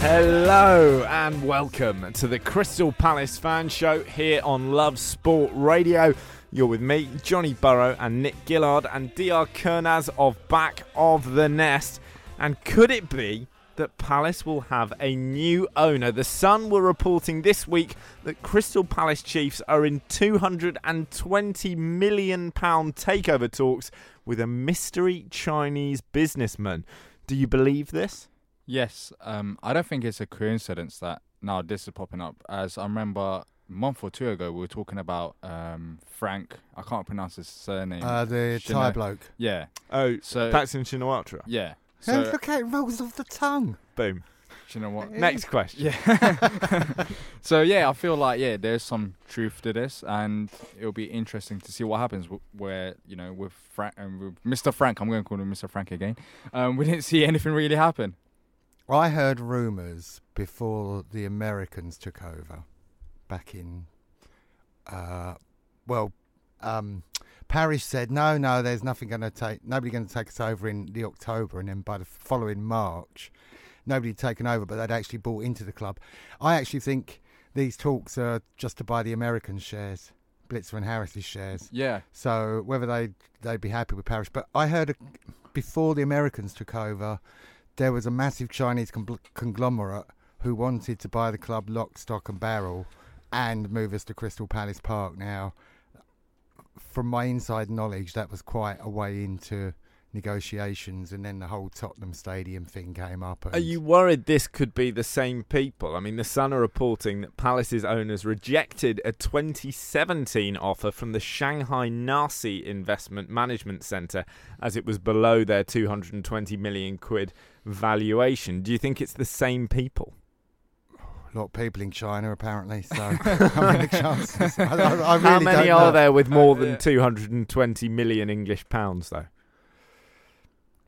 Hello and welcome to the Crystal Palace Fan Show here on Love Sport Radio. You're with me, Johnny Burrow, and Nick Gillard, and DR Kernaz of Back of the Nest. And could it be that Palace will have a new owner? The Sun were reporting this week that Crystal Palace Chiefs are in 220 million pound takeover talks with a mystery Chinese businessman. Do you believe this? Yes, um, I don't think it's a coincidence that now this is popping up. As I remember a month or two ago, we were talking about um, Frank. I can't pronounce his surname. Uh, the Shino- Thai bloke. Yeah. Oh, So Patson Shinawatra. yeah. Hey, So look how it rolls off the tongue. Boom. do you know what? Next question. Yeah. so yeah, I feel like yeah, there's some truth to this, and it'll be interesting to see what happens. w- Where you know with Frank, um, with Mr. Frank, I'm going to call him Mr. Frank again. Um, we didn't see anything really happen. I heard rumours before the Americans took over, back in, uh, well, um, Parish said no, no, there's nothing going to take, nobody going to take us over in the October, and then by the following March, nobody had taken over, but they'd actually bought into the club. I actually think these talks are just to buy the American shares, Blitzer and Harris's shares. Yeah. So whether they they'd be happy with Parish, but I heard a, before the Americans took over, there was a massive Chinese con- conglomerate who wanted to buy the club lock, stock, and barrel, and move us to Crystal Palace Park. Now, from my inside knowledge, that was quite a way into negotiations, and then the whole Tottenham Stadium thing came up. And Are you worried this could be the same people? I mean, the Sun are reporting that Palace's owners rejected a 2017 offer from the Shanghai Nasi Investment Management Centre as it was below their 220 million quid valuation. Do you think it's the same people? a lot of people in China apparently? So I mean, the chances. I, I, I really How many are know. there with more than uh, 220 million English pounds, though?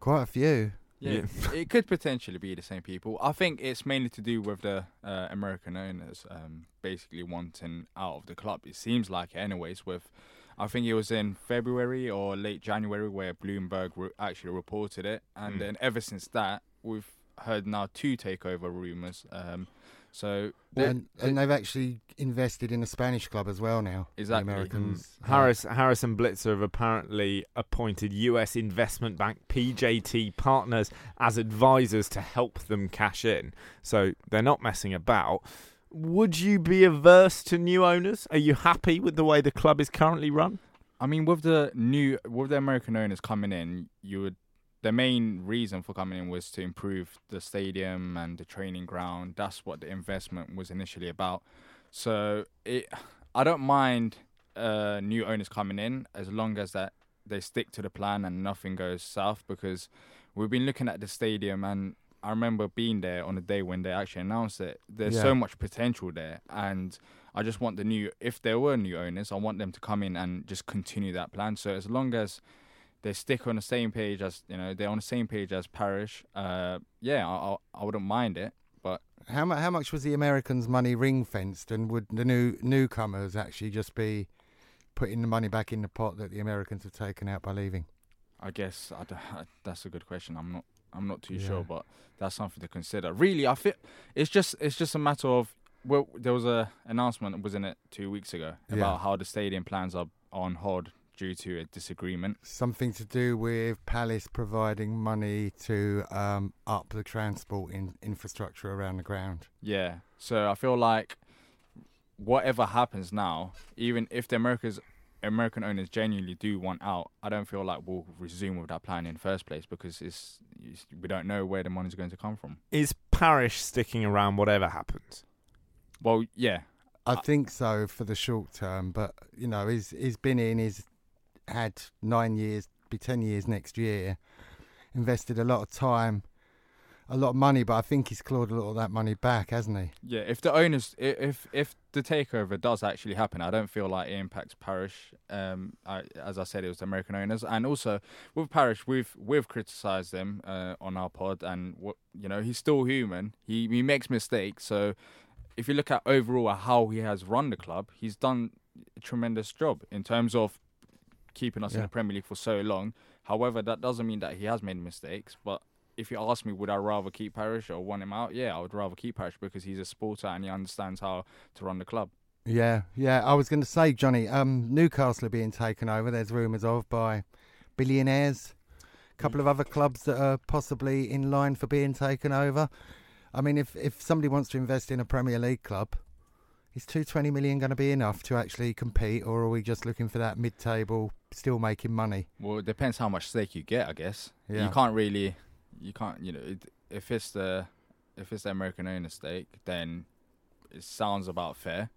Quite a few. Yeah, it could potentially be the same people. I think it's mainly to do with the uh, American owners um, basically wanting out of the club. It seems like, it anyways. With, I think it was in February or late January where Bloomberg re- actually reported it, and Mm. then ever since that, we've heard now two takeover rumors. Um, so And, and they've actually invested in a Spanish club as well now. the Exactly. Americans. Mm. Harris Harris and Blitzer have apparently appointed US investment bank PJT Partners as advisors to help them cash in. So they're not messing about. Would you be averse to new owners? Are you happy with the way the club is currently run? I mean, with the new, with the American owners coming in, you would. The main reason for coming in was to improve the stadium and the training ground. That's what the investment was initially about. So it, I don't mind uh, new owners coming in as long as that they stick to the plan and nothing goes south. Because we've been looking at the stadium and I remember being there on the day when they actually announced it. There's Yeah. so much potential there, and I just want the new. If there were new owners, I want them to come in and just continue that plan. So as long as they stick on the same page as you know, they're on the same page as Parish. Uh, yeah, I, I I wouldn't mind it. But How, mu- how much was the Americans' money ring fenced, and would the new newcomers actually just be putting the money back in the pot that the Americans have taken out by leaving? I guess I d- that's a good question. I'm not. I'm not too Yeah. sure, but that's something to consider. Really, I feel it's just it's just a matter of well, there was a announcement, wasn't it, two weeks ago Yeah. about how the stadium plans are on hold due to a disagreement. Something to do with Palace providing money to um, up the transport in, infrastructure around the ground. Yeah. So I feel like whatever happens now, even if the Americans American owners genuinely do want out, I don't feel like we'll resume with that plan in the first place because it's, it's we don't know where the money's going to come from. Is Parish sticking around whatever happens? Well, yeah, I think so for the short term, but you know, he's he's been in, he's had nine years, be ten years next year, invested a lot of time, a lot of money, but I think he's clawed a lot of that money back, hasn't he? Yeah, if the owners, if if the takeover does actually happen, I don't feel like it impacts Parish. Um, I, as I said, it was the American owners, and also with Parish, we've we've criticised him uh, on our pod, and what you know, he's still human. He he makes mistakes. So if you look at overall how he has run the club, he's done a tremendous job in terms of keeping us in the Premier League for so long. However, that doesn't mean that he has made mistakes, but if you ask me, would I rather keep Parish or want him out? Yeah, I would rather keep Parish because he's a supporter and he understands how to run the club. Yeah, yeah. I was going to say, Johnny, um, Newcastle are being taken over. There's rumours of by billionaires. A couple of other clubs that are possibly in line for being taken over. I mean, if if somebody wants to invest in a Premier League club, is two twenty million going to be enough to actually compete, or are we just looking for that mid-table, still making money? Well, it depends how much stake you get, I guess. Yeah. You can't really, you can't, you know, it, if it's the if it's the American owner stake, then it sounds about fair.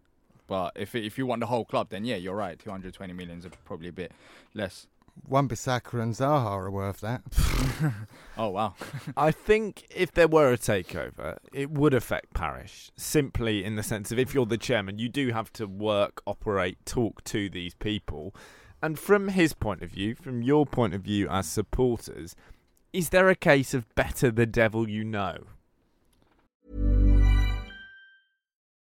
But if if you want the whole club, then yeah, you're right. 220 million is probably a bit less. Wan Bissaka and Zaha are worth that. Oh wow. I think if there were a takeover, it would affect Parish simply in the sense of if you're the chairman, you do have to work, operate, talk to these people. And from his point of view, from your point of view as supporters, is there a case of better the devil you know?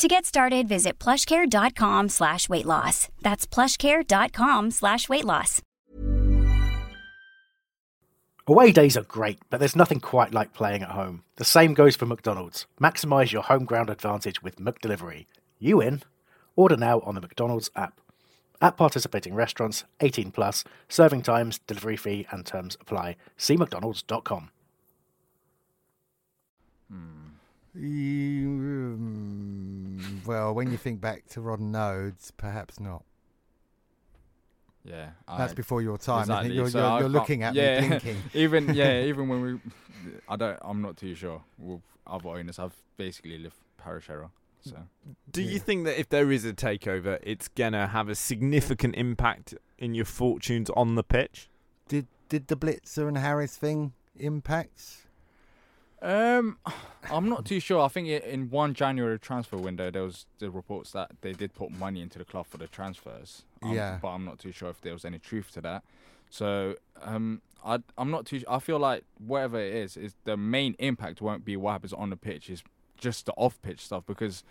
To get started, visit plushcare.com slash weight loss. That's plushcare.com slash weight loss. Away days are great, but there's nothing quite like playing at home. The same goes for McDonald's. Maximise your home ground advantage with McDelivery. You in? Order now on the McDonald's app. At participating restaurants, 18 plus, serving times, delivery fee, and terms apply. See McDonald's.com. Mm, well, when you think back to Ron Noades, perhaps not. Yeah. That's I- before your time. isn't? Exactly. You're, So you're, you're looking at yeah. me blinking. even yeah, even when we, I don't, I'm not too sure. With other owners, I've basically lived parish era. So Do you think that if there is a takeover, it's gonna have a significant impact in your fortunes on the pitch? Did did the Blitzer and Harris thing impact? Um, I'm not too sure. I think in one January transfer window, there was the reports that they did put money into the club for the transfers. Um, Yeah. but I'm not too sure if there was any truth to that. So um, I I'm not too. I feel like whatever it is, is the main impact won't be what happens on the pitch. Is just the off pitch stuff because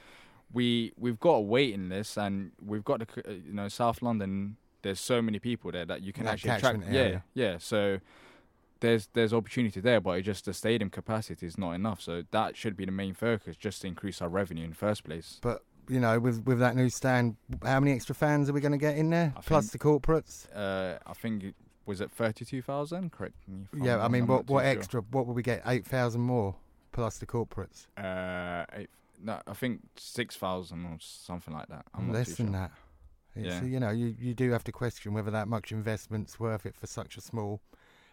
we we've got a waiting list and we've got the uh, you know South London. There's so many people there that you can That actually attract. catchment Yeah, yeah. So there's there's opportunity there, but it's just the stadium capacity is not enough. So that should be the main focus, just to increase our revenue in the first place. But you know, with with that new stand, how many extra fans are we going to get in there? I Plus the corporates. Uh, I think it, was it thirty two thousand? Correct me. If I'm yeah, I mean, I'm what what sure. extra? What will we get? Eight thousand more plus the corporates. Uh, eight, no, I think six thousand or something like that. I'm Less than sure. that. It's, Yeah. You know, you, you do have to question whether that much investment's worth it for such a small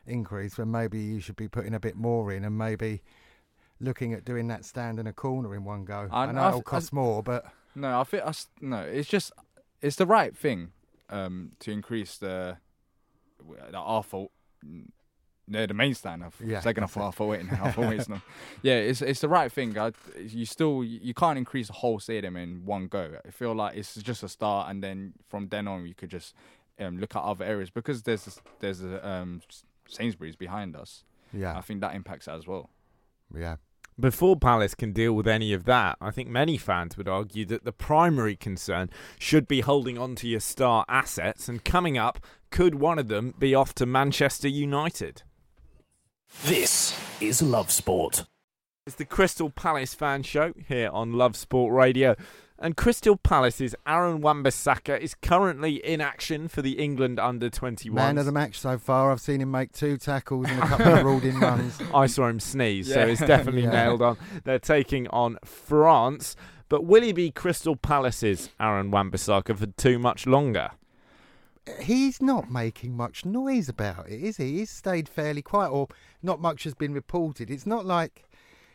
increase. When maybe you should be putting a bit more in, and maybe looking at doing that stand in a corner in one go. I- I, know I it'll th- I- cost more, but No, I think us. No, it's just it's the right thing um, to increase the the Arthur. No, the main stand. I've Yeah, taken that's off Arthur Wait and Arthur Waits now. Yeah, it's it's the right thing. I, you still you can't increase the whole stadium in one go. I feel like it's just a start, and then from then on you could just um, look at other areas because there's there's a, um, Sainsbury's behind us. yeah, I think that impacts that as well. yeah. Before Palace can deal with any of that, I think many fans would argue that the primary concern should be holding on to your star assets, and coming up, could one of them be off to Manchester United? This is Love Sport. It's the Crystal Palace fan show here on Love Sport Radio. And Crystal Palace's Aaron Wan-Bissaka is currently in action for the England under 21s. Man of the match so far. I've seen him make two tackles and a couple of ruled in runs. I saw him sneeze, so Yeah. it's definitely Yeah. nailed on. They're taking on France. But will he be Crystal Palace's Aaron Wan-Bissaka for too much longer? He's not making much noise about it, is he? He's stayed fairly quiet, or not much has been reported. It's not like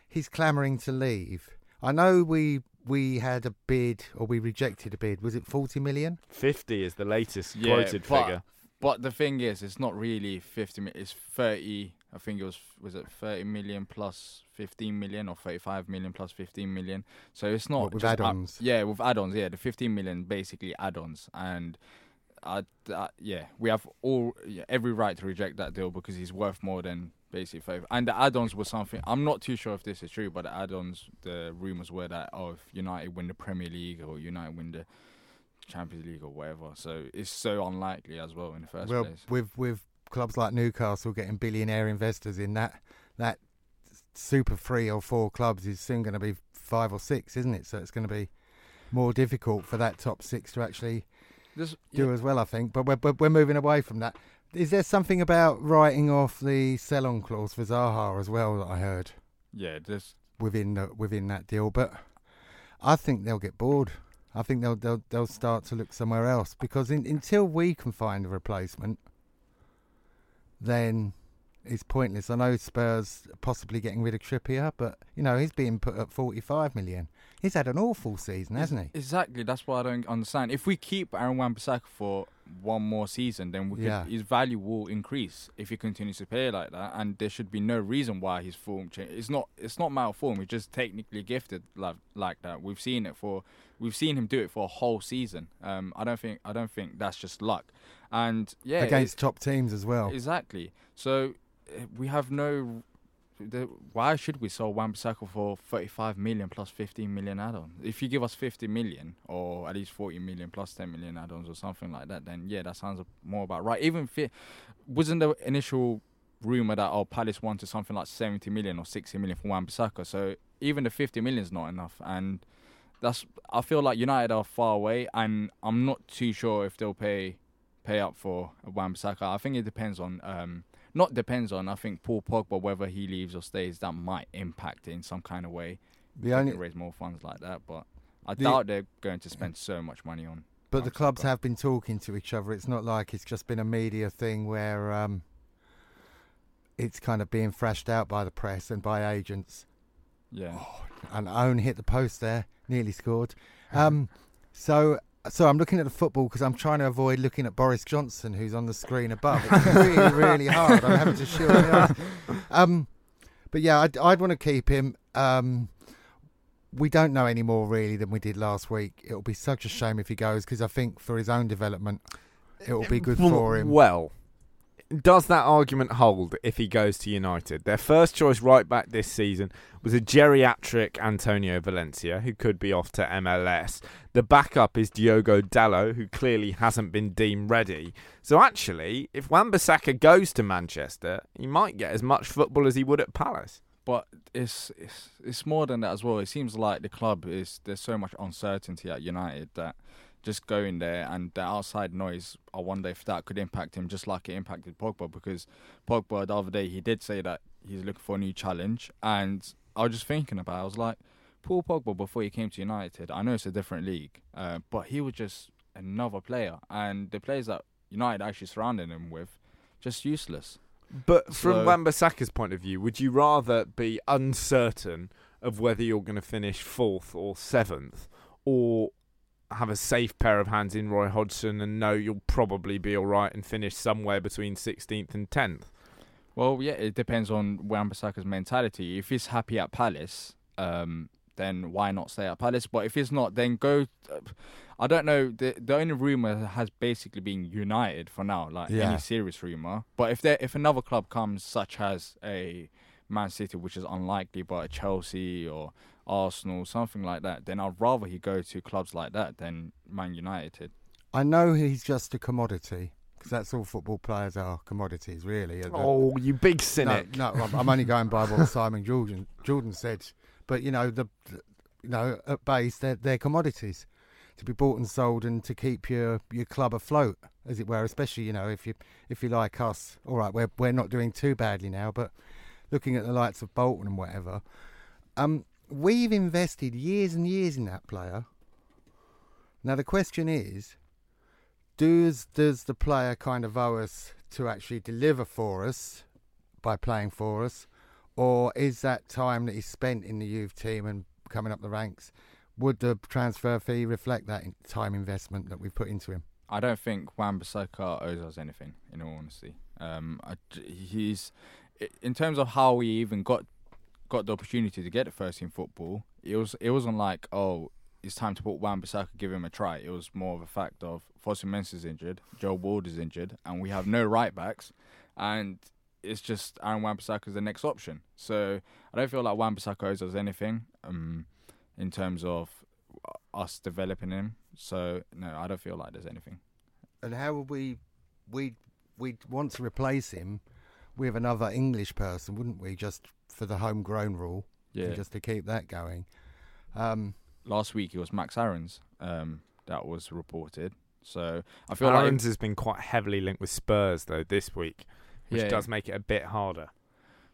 he's clamouring to leave. I know we we had a bid, or we rejected a bid. Was it forty million? 50 is the latest Yeah, quoted but- figure. But the thing is, it's not really 50 million. It's 30. I think it was was it 30 million plus 15 million or 35 million plus 15 million. So it's not What, with add-ons? yeah, with add-ons. Yeah, the 15 million basically add-ons, and I, uh, yeah, we have all yeah, every right to reject that deal because he's worth more than basically five. And the add-ons were something. I'm not too sure if this is true, but the add-ons, the rumors were that oh, if United win the Premier League or United win the Champions League or whatever. So it's so unlikely as well in the first well, place. with with clubs like Newcastle getting billionaire investors in that that super three or four clubs is soon going to be five or six, isn't it? So it's going to be more difficult for that top six to actually This, do as well, I think. But we're we're moving away from that. Is there something about writing off the sell-on clause for Zaha as well that I heard yeah, just within the, within that deal? But I think they'll get bored. I think they'll they'll they'll start to look somewhere else because in, until we can find a replacement, then it's pointless. I know Spurs possibly getting rid of Trippier, but you know he's being put at forty-five million. He's had an awful season, hasn't he? Exactly. That's what I don't understand. If we keep Aaron Wan-Bissaka for one more season, then we could, Yeah. his value will increase if he continues to play like that. And there should be no reason why his form change. It's not. It's not malform. He's just technically gifted like like that. We've seen it for. We've seen him do it for a whole season. Um, I don't think. I don't think that's just luck. And yeah, Against top teams as well. Exactly. So uh, we have no. The, why should we sell Wan-Bissaka for 35 million plus 15 million add ons? If you give us 50 million or at least 40 million plus 10 million add-ons or something like that, then yeah, that sounds more about right. Even fi- wasn't the initial rumor that oh Palace wanted something like 70 million or 60 million for Wan-Bissaka? So even the 50 million is not enough, and that's I feel like United are far away, and I'm not too sure if they'll pay pay up for Wan-Bissaka. I think it depends on, um, not depends on. I think Paul Pogba whether he leaves or stays that might impact it in some kind of way. The They only raise more funds like that, but I The- doubt they're going to spend so much money on. But the clubs have been talking to each other. It's not like it's just been a media thing where um, it's kind of being thrashed out by the press and by agents. Yeah, And Owen hit the post there, nearly scored. Um, so, so I'm looking at the football because I'm trying to avoid looking at Boris Johnson, who's on the screen above. It's really, really hard. I'm having to shield my. Um, but yeah, I'd, I'd want to keep him. Um, we don't know any more really than we did last week. It'll be such a shame if he goes because I think for his own development, it'll be good for him. Well, does that argument hold if he goes to United? Their first choice right back this season was a geriatric Antonio Valencia, who could be off to MLS. The backup is Diogo Dalot, who clearly hasn't been deemed ready. So actually, if Wan-Bissaka goes to Manchester, he might get as much football as he would at Palace. but it's it's it's more than that as well. It seems like the club is there's so much uncertainty at United that just going there and the outside noise, I wonder if that could impact him just like it impacted Pogba because Pogba the other day he did say that he's looking for a new challenge. And I was just thinking about it, I was like Paul Pogba before he came to United, I know it's a different league, uh, but he was just another player, and the players that United actually surrounded him with, just useless. But from So- Wan-Bissaka's point of view, would you rather be uncertain of whether you're going to finish fourth or seventh, or have a safe pair of hands in Roy Hodgson and know you'll probably be all right and finish somewhere between 16th and 10th? Well, yeah, it depends on Wan-Bissaka's mentality. If he's happy at Palace, um, then why not stay at Palace? But if he's not, then go. I don't know. The the only rumor has basically been United for now, like Yeah. any serious rumor. But if there if another club comes, such as a Man City, which is unlikely, but a Chelsea or Arsenal, something like that, then I'd rather he go to clubs like that than Man United. I know he's just a commodity because that's all football players are commodities, really. Oh, you big no, cynic. no, I'm- I'm only going by what Simon Jordan Jordan said. But you know, the you know at base they're they're commodities to be bought and sold and to keep your, your club afloat, as it were. Especially you know if you if you like us, all right, we're we're not doing too badly now, but looking at the likes of Bolton and whatever, um, we've invested years and years in that player. Now the question is, does does the player kind of owe us to actually deliver for us by playing for us, or is that time that he spent in the youth team and coming up the ranks? Would the transfer fee reflect that time investment that we've put into him? I don't think Wan Bissaka owes us anything. In all honesty, um, I, he's in terms of how we even got got the opportunity to get the first team football. It was it wasn't like oh it's time to put Wan Bissaka, give him a try. It was more of a fact of Fosu Mensah is injured, Joe Ward is injured, and we have no right backs, and it's just Aaron Wan Bissaka is the next option. So I don't feel like Wan Bissaka owes us anything um, in terms of us developing him. So no, I don't feel like there's anything. And how would we we we want to replace him with another English person, wouldn't we? Just for the homegrown rule, Yeah. and just to keep that going. Um, Last week it was Max Aarons um, that was reported. So I feel Aarons like has been quite heavily linked with Spurs though this week, which Yeah. does make it a bit harder.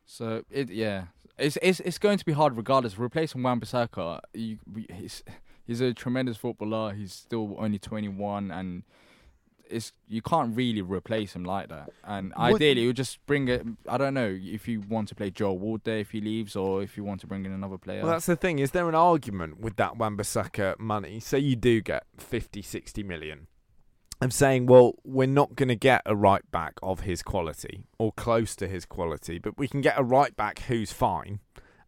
so it yeah. It's it's it's going to be hard regardless. Replacing Wan Bissaka, he's he's a tremendous footballer. He's still only 21 and it's you can't really replace him like that. And What- ideally, you just bring it. I don't know if you want to play Joe Ward there if he leaves, or if you want to bring in another player. Well, that's the thing. Is there an argument with that Wan-Bissaka money? Say you do get 50, 60 million. I'm saying, well, we're not going to get a right back of his quality or close to his quality, but we can get a right back who's fine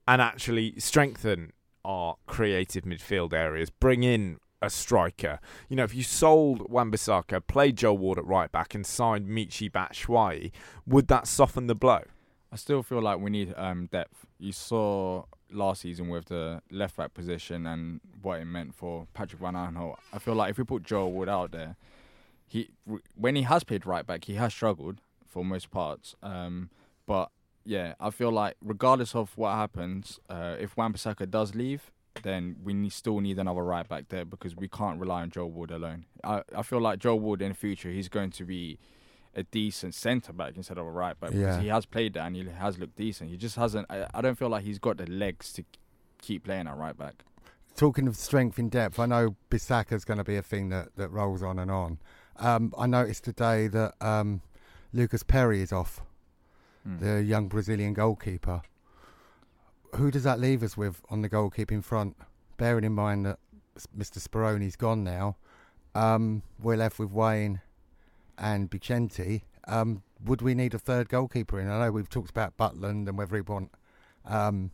and actually strengthen our creative midfield areas, bring in a striker. You know, if you sold Wan-Bissaka, played Joe Ward at right back and signed Michi Batshuayi, would that soften the blow? I still feel like we need um, depth. You saw last season with the left back position and what it meant for Patrick Van Aanholt. I feel like if we put Joe Wood out there, he when he has played right back, he has struggled for most parts. Um, but yeah, I feel like regardless of what happens, uh, if Wan-Bissaka does leave, then we still need another right back there because we can't rely on Joe Wood alone. I, I feel like Joe Wood in the future he's going to be a decent centre back instead of a right back because he has played that and he has looked decent. He just hasn't. I, I don't feel like he's got the legs to keep playing at right back. talking of strength in depth, I know Bissaka's going to be a thing that, that rolls on and on. Um, I noticed today that um, Lucas Perri is off, Mm. the young Brazilian goalkeeper. Who does that leave us with on the goalkeeping front? Bearing in mind that Mr. Speroni's gone now, um, we're left with Wayne and Vicente. Um, would we need a third goalkeeper in? I know we've talked about Butland and whether he want um,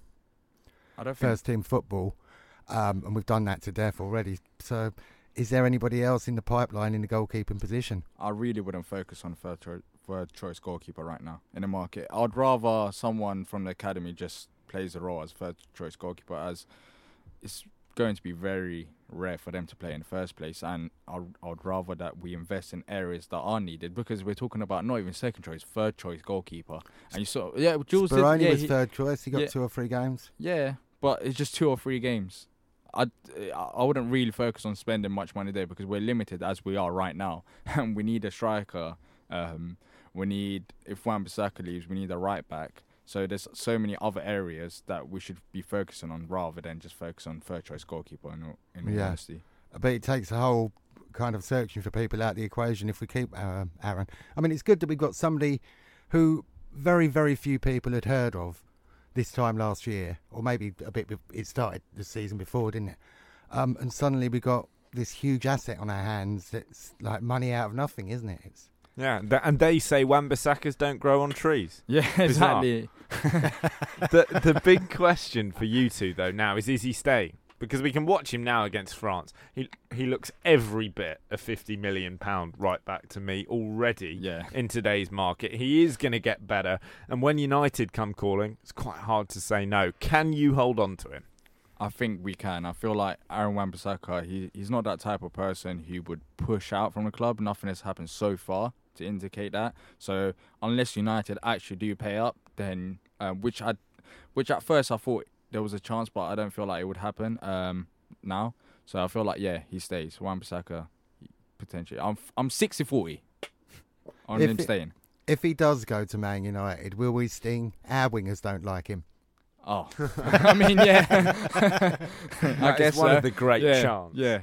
I don't think first team football, um, and we've done that to death already. So, is there anybody else in the pipeline in the goalkeeping position? I really wouldn't focus on third, third choice goalkeeper right now in the market. I'd rather someone from the academy just plays the role as third choice goalkeeper, as it's going to be very rare for them to play in the first place. And I'd, I'd rather that we invest in areas that are needed because we're talking about not even second choice, third choice goalkeeper. And you saw, yeah, Jules did, Speroni yeah, was he- third choice. He got yeah. two or three games. Yeah, but it's just two or three games. I I wouldn't really focus on spending much money there because we're limited as we are right now, and we need a striker. Um, we need if Wan Bissaka leaves, we need a right back. So there's so many other areas that we should be focusing on rather than just focus on third choice goalkeeper. In, in Yeah. honesty, But it takes a whole kind of searching for people out the equation if we keep uh, Aaron. I mean, it's good that we've got somebody who very, very few people had heard of this time last year, or maybe a bit. be- It started the season before, didn't it? Um, and suddenly we got this huge asset on our hands. It's like money out of nothing, isn't it? It's Yeah, th- and they say Wan-Bissakas don't grow on trees. Yeah, exactly. the the big question for you two though now is is he staying? Because we can watch him now against France. He he looks every bit a fifty million pound right back to me already Yeah. in today's market. He is going to get better, and when United come calling, it's quite hard to say no. Can you hold on to him? I think we can. I feel like Aaron Wan-Bissaka, he he's not that type of person who would push out from the club. Nothing has happened so far to indicate that. So unless United actually do pay up, then um, which I, which at first I thought there was a chance, but I don't feel like it would happen um, now. So I feel like yeah, he stays. Wan-Bissaka potentially. I'm I'm 60-40 on If him it- staying. if he does go to Man United, will we sting? Our wingers don't like him. Oh, I mean yeah. I That is guess one so. of the great yeah, chants. Yeah.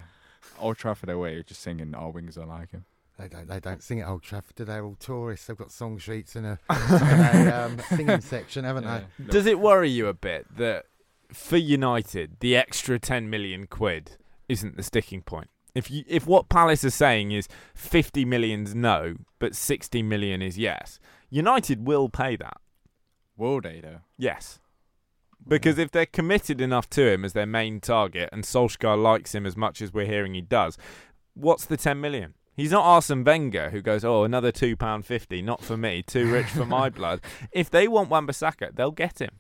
Old Trafford away, just singing "Our wings are like him." They don't. They don't sing at Old Trafford. do they? They're all tourists. They've got song sheets and a, and a um, singing section, haven't Yeah. they? Does it worry you a bit that for United the extra ten million quid isn't the sticking point? If you if what Palace are saying is fifty million's no, but sixty million is yes, United will pay that. Will they though? Yes. Because if they're committed enough to him as their main target and Solskjaer likes him as much as we're hearing he does, what's the 10 million? He's not Arsene Wenger who goes, oh, another £2.50, not for me, too rich for my blood. If they want Wan-Bissaka, they'll get him.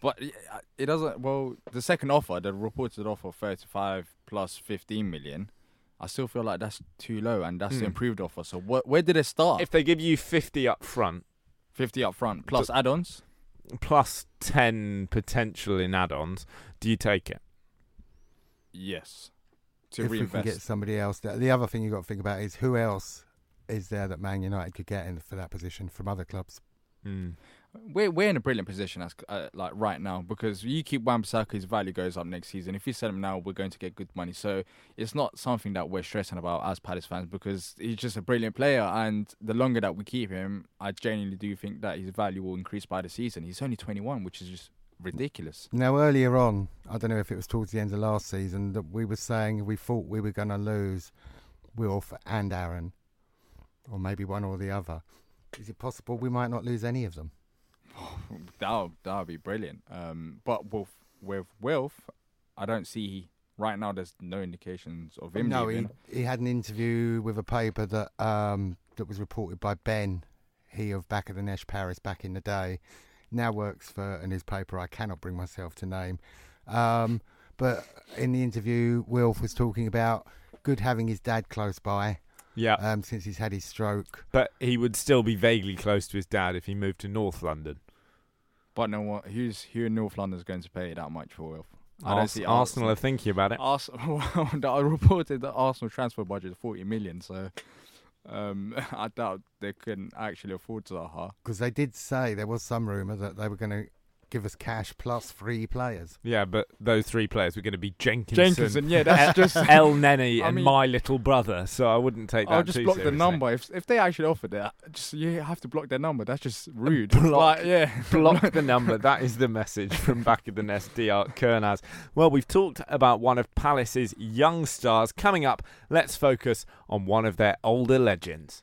But uh, it doesn't. Well, the second offer, the reported offer, thirty-five plus fifteen million. I still feel like that's too low, and that's the Hmm. improved offer. So wh- where did it start? If they give you 50 up front, Fifty up front plus add-ons. plus 10 potential in add-ons, do you take it? Yes. To if we can get somebody else, there. the other thing you've got to think about is who else is there that Man United could get in for that position from other clubs. Mm. We're we're in a brilliant position as uh, like right now because you keep Wan-Bissaka, his value goes up next season. If you sell him now, we're going to get good money. So it's not something that we're stressing about as Palace fans because he's just a brilliant player. And the longer that we keep him, I genuinely do think that his value will increase by the season. He's only 21, which is just ridiculous. Now, earlier on, I don't know if it was towards the end of last season that we were saying we thought we were going to lose Wilf and Aaron, or maybe one or the other. Is it possible we might not lose any of them? That that would be brilliant. Um, but with with Wilf, I don't see right now. There's no indications of him no, he, he had an interview with a paper that um, that was reported by Ben, he of Back of the Nesh Paris back in the day, now works for a newspaper I cannot bring myself to name. Um, but in the interview, Wilf was talking about good having his dad close by Yeah, um, since he's had his stroke. but he would still be vaguely close to his dad if he moved to North London. But no one who's who in North London is going to pay that much for Wilf. I don't Ars- see Arsenal are thinking about it. Arsenal. I reported that Arsenal transfer budget is 40 million, so um, I doubt they can actually afford Zaha. Because they did say there was some rumour that they were going to give us cash plus free players. Yeah, but those three players were going to be Jenkinson, Jenkinson, yeah, that's just. Elneny, and mean- my little brother. So I wouldn't take that. I'll just too block the number. If if they actually offered it. just you have to block their number. That's just rude. Block- Like, yeah, Block the number. That is the message from back of the nest, Dr. Kernaz. Well, we've talked about one of Palace's young stars. Coming up, let's focus on one of their older legends.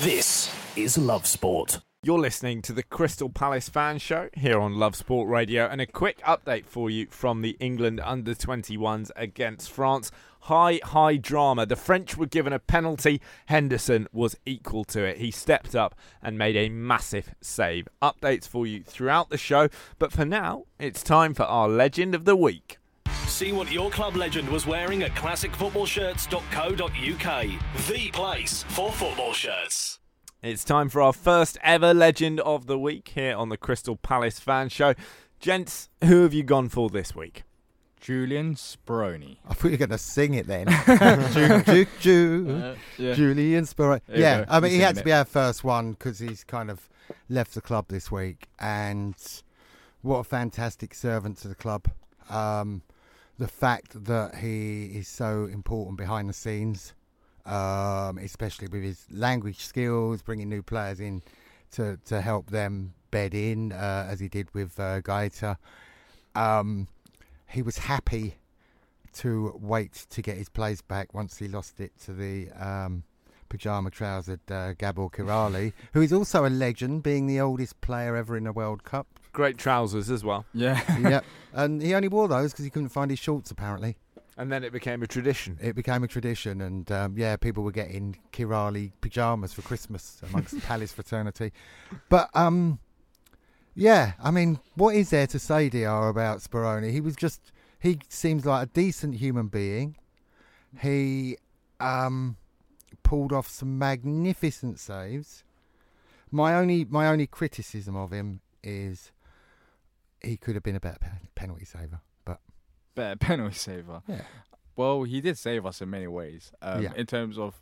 This is Love Sport. You're listening to the Crystal Palace Fan Show here on Love Sport Radio, and a quick update for you from the England under 21s against France. High, high drama. The French were given a penalty. Henderson was equal to it. He stepped up and made a massive save. Updates for you throughout the show, but for now, it's time for our Legend of the Week. See what your club legend was wearing at classicfootballshirts.co.uk. The place for football shirts. It's time for our first ever Legend of the Week here on the Crystal Palace Fan Show. Gents, who have you gone for this week? Julian Speroni. I thought you were going to sing it then. Ju- ju- ju- yeah. Julian Spiro. There you Yeah, go. I mean, You he had singing to be our first one because he's kind of left the club this week. And what a fantastic servant to the club. Um, the fact that he is so important behind the scenes, um, especially with his language skills, bringing new players in to, to help them bed in, uh, as he did with uh, Guaita. Um, he was happy to wait to get his place back once he lost it to the um, pyjama trousered uh, Gabor Kiraly, who is also a legend, being the oldest player ever in a World Cup. Great trousers as well. Yeah. yep. And he only wore those because he couldn't find his shorts, apparently. And then it became a tradition. It became a tradition, and um, yeah, people were getting Kiraly pajamas for Christmas amongst the Palace fraternity. But um, yeah, I mean, what is there to say, Dr, about Speroni? He was just, he seems like a decent human being. He um, pulled off some magnificent saves. My only, my only criticism of him is he could have been a better penalty saver. Better penalty saver. yeah, Well, he did save us in many ways. Um, Yeah. In terms of,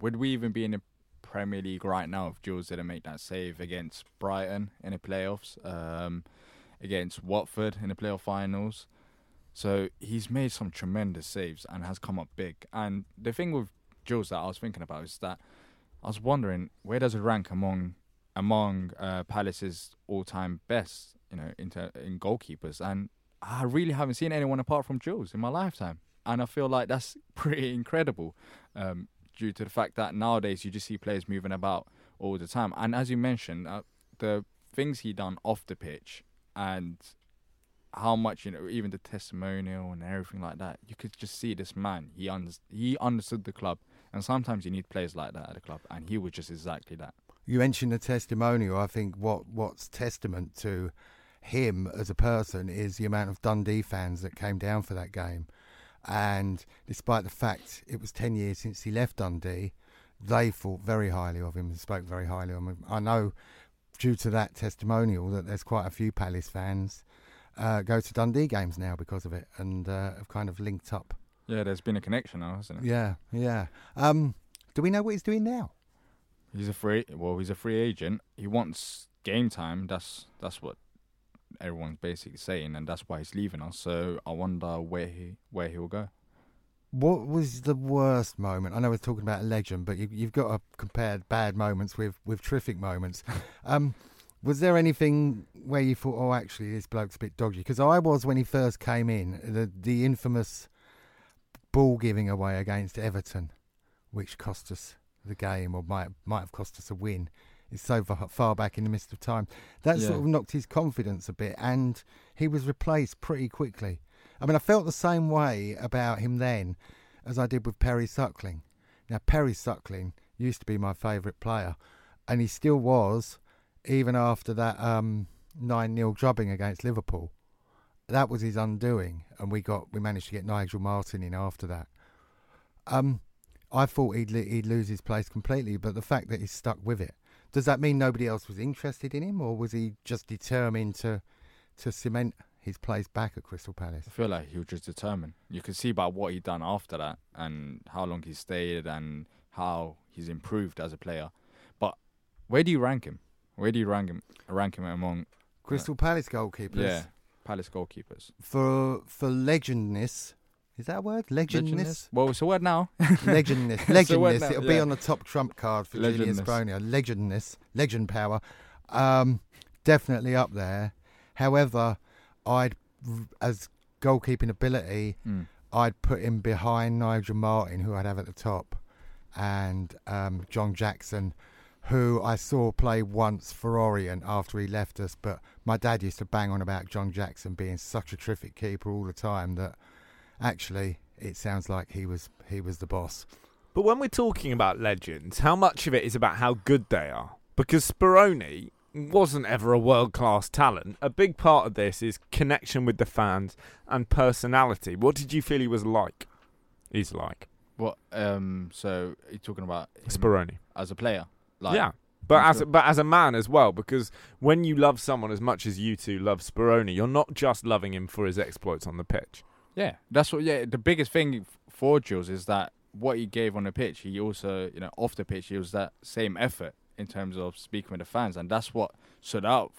would we even be in the Premier League right now if Jules didn't make that save against Brighton in the playoffs, um, against Watford in the playoff finals? So he's made some tremendous saves and has come up big. And the thing with Jules that I was thinking about is that I was wondering where does it rank among among uh, Palace's all-time best, you know, in, ter- in goalkeepers? And I really haven't seen anyone apart from Jules in my lifetime, and I feel like that's pretty incredible, um, due to the fact that nowadays you just see players moving about all the time. And as you mentioned, uh, the things he done off the pitch and how much you know, even the testimonial and everything like that, you could just see this man. He he understood the club, and sometimes you need players like that at the club, and he was just exactly that. you mentioned the testimonial. I think what what's testament to him as a person is the amount of Dundee fans that came down for that game. And despite the fact it was 10 years since he left Dundee, they thought very highly of him and spoke very highly of him. I know due to that testimonial that there's quite a few Palace fans uh, go to Dundee games now because of it and uh, have kind of linked up. Yeah, there's been a connection now, hasn't it? Yeah, yeah. Um, do we know what he's doing now? He's a free. Well, he's a free agent. He wants game time. That's that's what everyone's basically saying, and that's why he's leaving us. So I wonder where he where he will go. What was the worst moment? I know we're talking about a legend, but you, you've got to compare bad moments with, with terrific moments. um, was there anything where you thought, oh, actually, this bloke's a bit dodgy? Because I was when he first came in, the the infamous ball giving away against Everton, which cost us the game or might might have cost us a win. So far, far back in the mist of time. That Yeah. sort of knocked his confidence a bit, and he was replaced pretty quickly. I mean, I felt the same way about him then as I did with Perry Suckling. Now, Perry Suckling used to be my favourite player, and he still was, even after that um, 9 0 drubbing against Liverpool. That was his undoing, and we got we managed to get Nigel Martyn in after that. Um, I thought he'd, he'd lose his place completely, but the fact that he's stuck with it, does that mean nobody else was interested in him, or was he just determined to to cement his place back at Crystal Palace? I feel like he was just determined. You can see by what he done after that, and how long he stayed, and how he's improved as a player. But where do you rank him? Where do you rank him? Rank him among uh, Crystal Palace goalkeepers. yeah Palace goalkeepers? For for legendness, is that a word? Legendness. Well, it's a word now. Legendness, It's a word legendness. now, It'll be on the top trump card for Julius Legendness. Bronia. Legendness, legend power, um, definitely up there. However, I'd as goalkeeping ability, Mm. I'd put him behind Nigel Martyn, who I'd have at the top, and um, John Jackson, who I saw play once for Orient after he left us. But my dad used to bang on about John Jackson being such a terrific keeper all the time that actually it sounds like he was he was the boss. But when we're talking about legends, how much of it is about how good they are? Because Speroni wasn't ever a world class talent. A big part of this is connection with the fans and personality. What did you feel he was like? He's like What? Um. So you're talking about him Speroni. as a player? Like, yeah. But as sure- but as a man as well, because when you love someone as much as you two love Speroni, you're not just loving him for his exploits on the pitch. Yeah, that's what. Yeah, the biggest thing for Jules is that what he gave on the pitch, he also, you know, off the pitch, he was that same effort in terms of speaking with the fans, and that's what stood out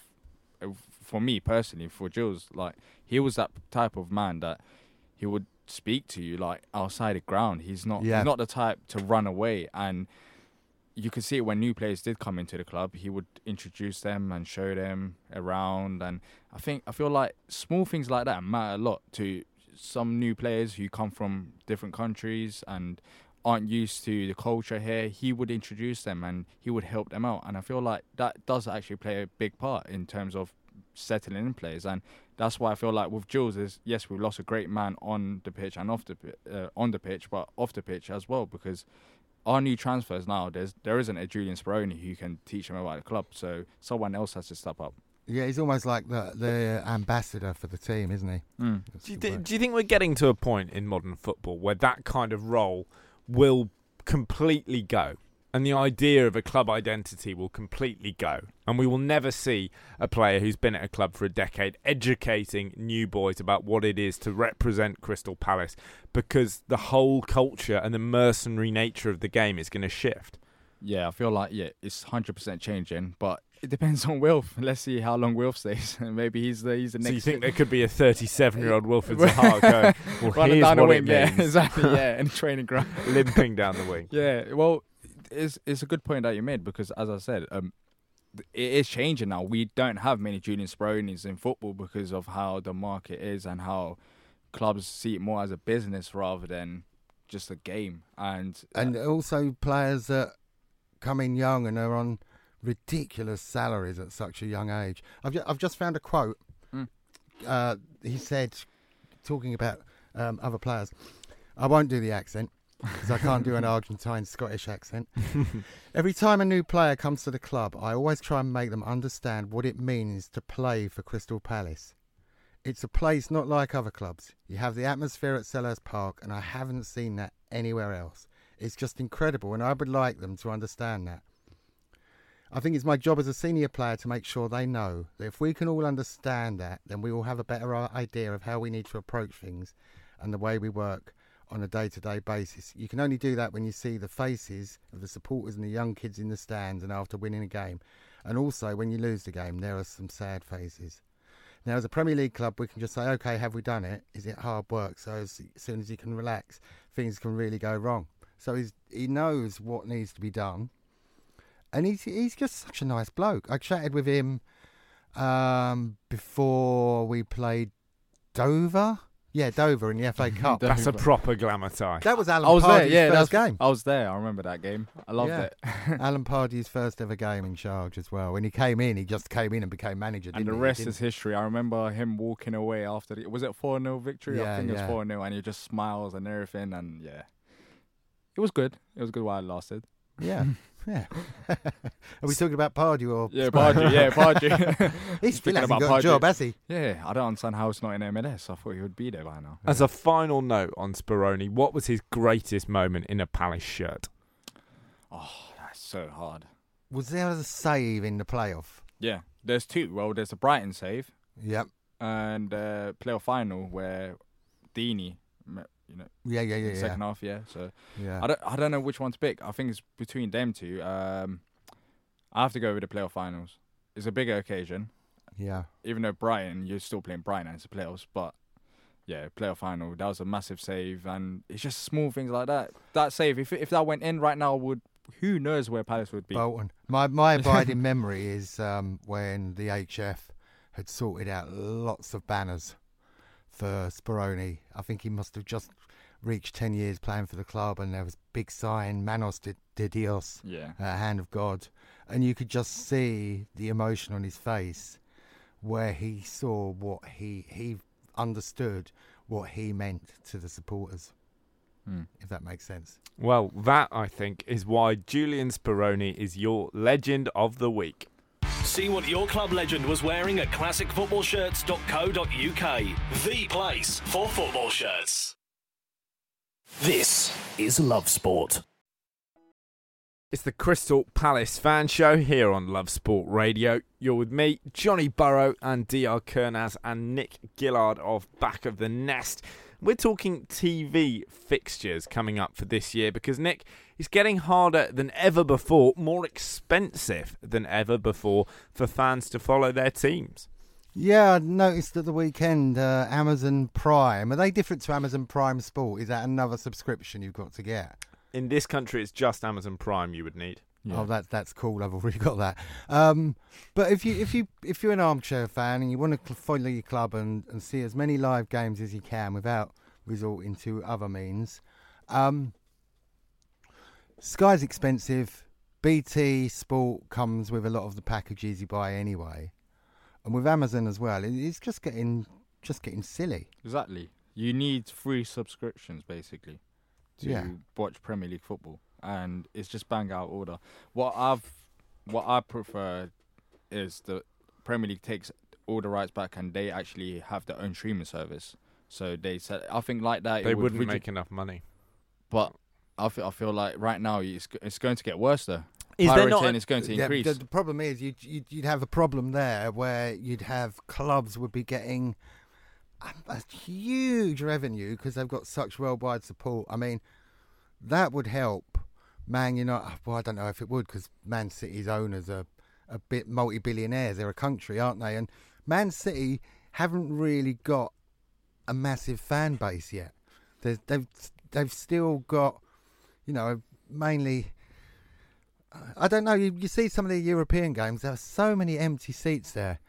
uh, for me personally. For Jules, like he was that type of man that he would speak to you like outside the ground. He's not Yeah. he's not the type to run away and you could see it when new players did come into the club, he would introduce them and show them around and I think I feel like small things like that matter a lot to some new players who come from different countries and aren't used to the culture here, he would introduce them and he would help them out. And I feel like that does actually play a big part in terms of settling in players. And that's why I feel like with Jules is yes, we've lost a great man on the pitch and off the uh, on the pitch, but off the pitch as well because our new transfers now there's there isn't a Julian Speroni who can teach them about the club, so someone else has to step up. Yeah, he's almost like the the ambassador for the team, isn't he? Mm. Do you, the thi- word. do you think we're getting to a point in modern football where that kind of role will completely go? And the idea of a club identity will completely go. And we will never see a player who's been at a club for a decade educating new boys about what it is to represent Crystal Palace because the whole culture and the mercenary nature of the game is going to shift. Yeah, I feel like yeah, it's hundred percent changing, but it depends on Wilf. Let's see how long Wilf stays. Maybe he's the he's the next. So you think there could be a 37 year old Wilfred Zaha going, well, running here's down the what wing? it Yeah, means. exactly. Yeah, in training ground. limping down the wing. Yeah, well, it's it's a good point that you made because, as I said, um, it is changing now. We don't have many Julian Speronis in football because of how the market is and how clubs see it more as a business rather than just a game. And uh, and also players that come in young and are on ridiculous salaries at such a young age. I've just, I've just found a quote. Mm. Uh, he said, talking about um, other players, I won't do the accent because I can't do an Argentine Scottish accent. Every time a new player comes to the club, I always try and make them understand what it means to play for Crystal Palace. It's a place not like other clubs. You have the atmosphere at Selhurst Park, and I haven't seen that anywhere else. It's just incredible, and I would like them to understand that. I think it's my job as a senior player to make sure they know that if we can all understand that, then we will have a better idea of how we need to approach things and the way we work on a day to day basis. You can only do that when you see the faces of the supporters and the young kids in the stands and after winning a game. And also, when you lose the game, there are some sad faces. Now, as a Premier League club, we can just say, okay, have we done it? Is it hard work? So, as soon as you can relax, things can really go wrong. So, he knows what needs to be done. And he's, he's just such a nice bloke. I chatted with him um, before we played Dover. Yeah, Dover in the FA Cup. That's a proper glamour tie. That was Alan I was there. Yeah, first that's game. I was there. I remember that game. I loved Yeah. it. Alan Pardew's first ever game in charge as well. When he came in, he just came in and became manager. And didn't the he? He rest didn't- is history. I remember him walking away after the was it four 0 victory? Yeah, I think it yeah. was four 0 and he just smiles and everything and yeah. It was good. It was good while it lasted. Yeah, yeah. Are we talking about Pardew or Yeah, Spurs? Pardew, yeah, Pardew. he still Speaking hasn't about got a job, has he? Yeah, I don't understand how it's not in MLS. I thought he would be there by now. As a final note on Speroni, what was his greatest moment in a Palace shirt? Oh, that's so hard. Was there a save in the playoff? Yeah, there's two. Well, there's a Brighton save Yep. and uh, playoff final where Deeney, me- you know, Yeah, yeah, yeah, the yeah. second half. Yeah, so yeah. I don't, I don't know which one to pick. I think it's between them two. Um, I have to go with the playoff finals. It's a bigger occasion, yeah. even though Brighton, you're still playing Brighton and it's the playoffs. But yeah, playoff final. That was a massive save, and it's just small things like that. That save, if if that went in right now, would who knows where Palace would be? Bolton. My my abiding memory is um, when the HF had sorted out lots of banners for Speroni. I think he must have just reached ten years playing for the club, and there was big sign "Manos de, de Dios," Yeah, uh, "Hand of God," and you could just see the emotion on his face, where he saw what he he understood what he meant to the supporters. Hmm. If that makes sense. Well, that, I think, is why Julian Speroni is your legend of the week. See what your club legend was wearing at classicfootballshirts.co.uk. The place for football shirts. This is Love Sport. It's the Crystal Palace fan show here on Love Sport Radio. You're with me, Johnny Burrow, and DR Kernaz and Nick Gillard of Back of the Nest. We're talking TV fixtures coming up for this year because, Nick, it's getting harder than ever before, more expensive than ever before for fans to follow their teams. Yeah, I noticed at the weekend uh, Amazon Prime. Are they different to Amazon Prime Sport? Is that another subscription you've got to get? In this country, it's just Amazon Prime you would need. Yeah. Oh, that's that's cool. I've already got that. Um, but if you if you if you're an armchair fan and you want to follow your club and, and see as many live games as you can without resorting to other means, um, Sky's expensive. BT Sport comes with a lot of the packages you buy anyway, and with Amazon as well. It's just getting just getting silly. Exactly. You need free subscriptions basically to Yeah. watch Premier League football, and it's just bang out order. What I've, what I prefer, is the Premier League takes all the rights back, and they actually have their own streaming service. So they said, I think like that, it They would wouldn't redu- make enough money. But I feel, I feel like right now it's it's going to get worse though. Is there not a- is going to Yeah, increase. the, the problem is you'd, you'd you'd have a problem there where you'd have clubs would be getting a, a huge revenue because they've got such worldwide support. I mean, that would help Man United. Well, I don't know if it would because Man City's owners are a bit multi-billionaires. They're a country, aren't they? And Man City haven't really got a massive fan base yet. They've they've still got, you know, mainly. Uh, I don't know. You, you see some of the European games. There are so many empty seats there,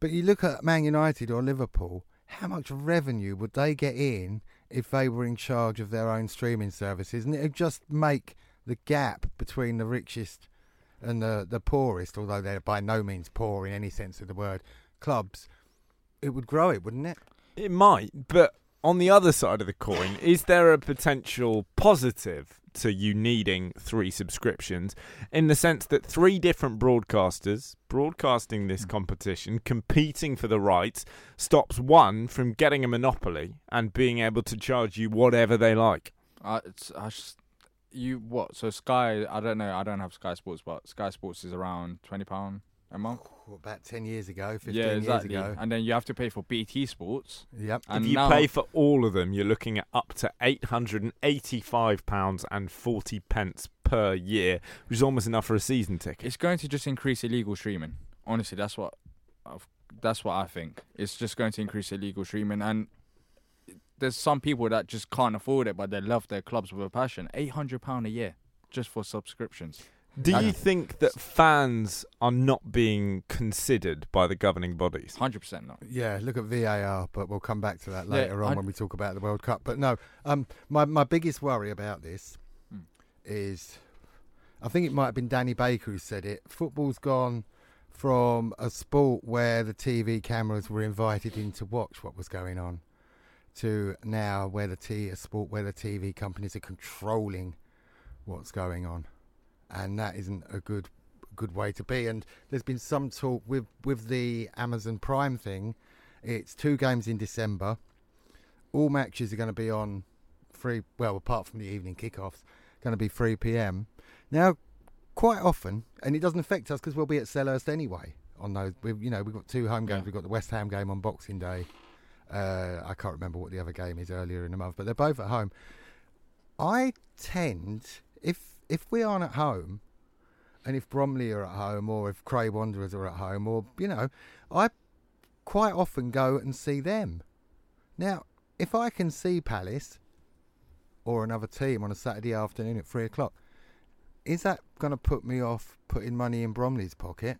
but you look at Man United or Liverpool. How much revenue would they get in if they were in charge of their own streaming services? And it would just make the gap between the richest and the the poorest, although they're by no means poor in any sense of the word, clubs. It would grow it, wouldn't it? It might, but on the other side of the coin, is there a potential positive to you needing three subscriptions in the sense that three different broadcasters broadcasting this competition, competing for the rights, stops one from getting a monopoly and being able to charge you whatever they like? Uh, it's, I just, you what? So Sky, I don't know. I don't have Sky Sports, but Sky Sports is around twenty pound a month. Oh, about ten years ago, fifteen yeah, exactly. years ago. And then you have to pay for BT Sports. Yep. And if you now, pay for all of them, you're looking at up to eight hundred and eighty-five pounds and forty pence per year, which is almost enough for a season ticket. it's going to just increase illegal streaming. Honestly, that's what, I've, that's what I think. It's just going to increase illegal streaming, and there's some people that just can't afford it, but they love their clubs with a passion. Eight hundred pound a year just for subscriptions. Do you think that fans are not being considered by the governing bodies? Hundred percent not. Yeah, look at VAR, but we'll come back to that Yeah, later on I- when we talk about the World Cup. But no, um, my my biggest worry about this Hmm. is, I think it might have been Danny Baker who said it. Football's gone from a sport where the TV cameras were invited in to watch what was going on, to now where the t a sport where the TV companies are controlling what's going on, and that isn't a good good way to be. And there's been some talk with with the Amazon Prime thing. It's two games in December. All matches are going to be on free. Well, apart from the evening kickoffs, going to be 3 p.m. Now, quite often, and it doesn't affect us because we'll be at Selhurst anyway. On those, we've you know we've got two home games. Yeah. We've got the West Ham game on Boxing Day. Uh, I can't remember what the other game is earlier in the month, but they're both at home. I tend, if if we aren't at home, and if Bromley are at home, or if Cray Wanderers are at home, or you know, I quite often go and see them. Now, if I can see Palace or another team on a Saturday afternoon at three o'clock, is that going to put me off putting money in Bromley's pocket?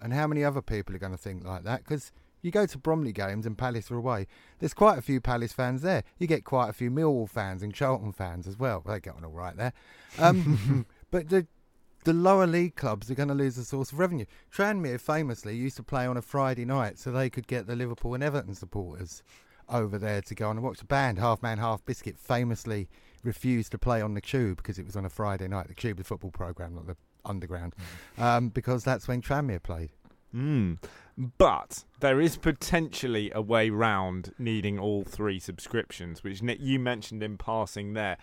And how many other people are going to think like that? Because you go to Bromley games and Palace are away. There's quite a few Palace fans there. You get quite a few Millwall fans and Charlton fans as well. They get on all right there. Um, but the the lower league clubs are going to lose a source of revenue. Tranmere famously used to play on a Friday night so they could get the Liverpool and Everton supporters over there to go on and watch the band. Half Man Half Biscuit famously refused to play on the Tube because it was on a Friday night. The Tube, the football program, not the Underground, um, because that's when Tranmere played. Mm. But there is potentially a way round needing all three subscriptions, which Nick you mentioned in passing there.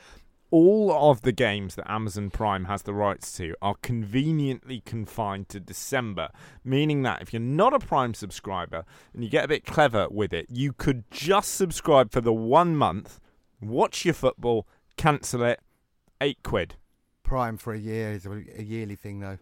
All of the games that Amazon Prime has the rights to are conveniently confined to December, meaning that if you're not a Prime subscriber and you get a bit clever with it, you could just subscribe for the one month, watch your football, cancel it, eight quid. Prime for a year is a, a yearly thing, though.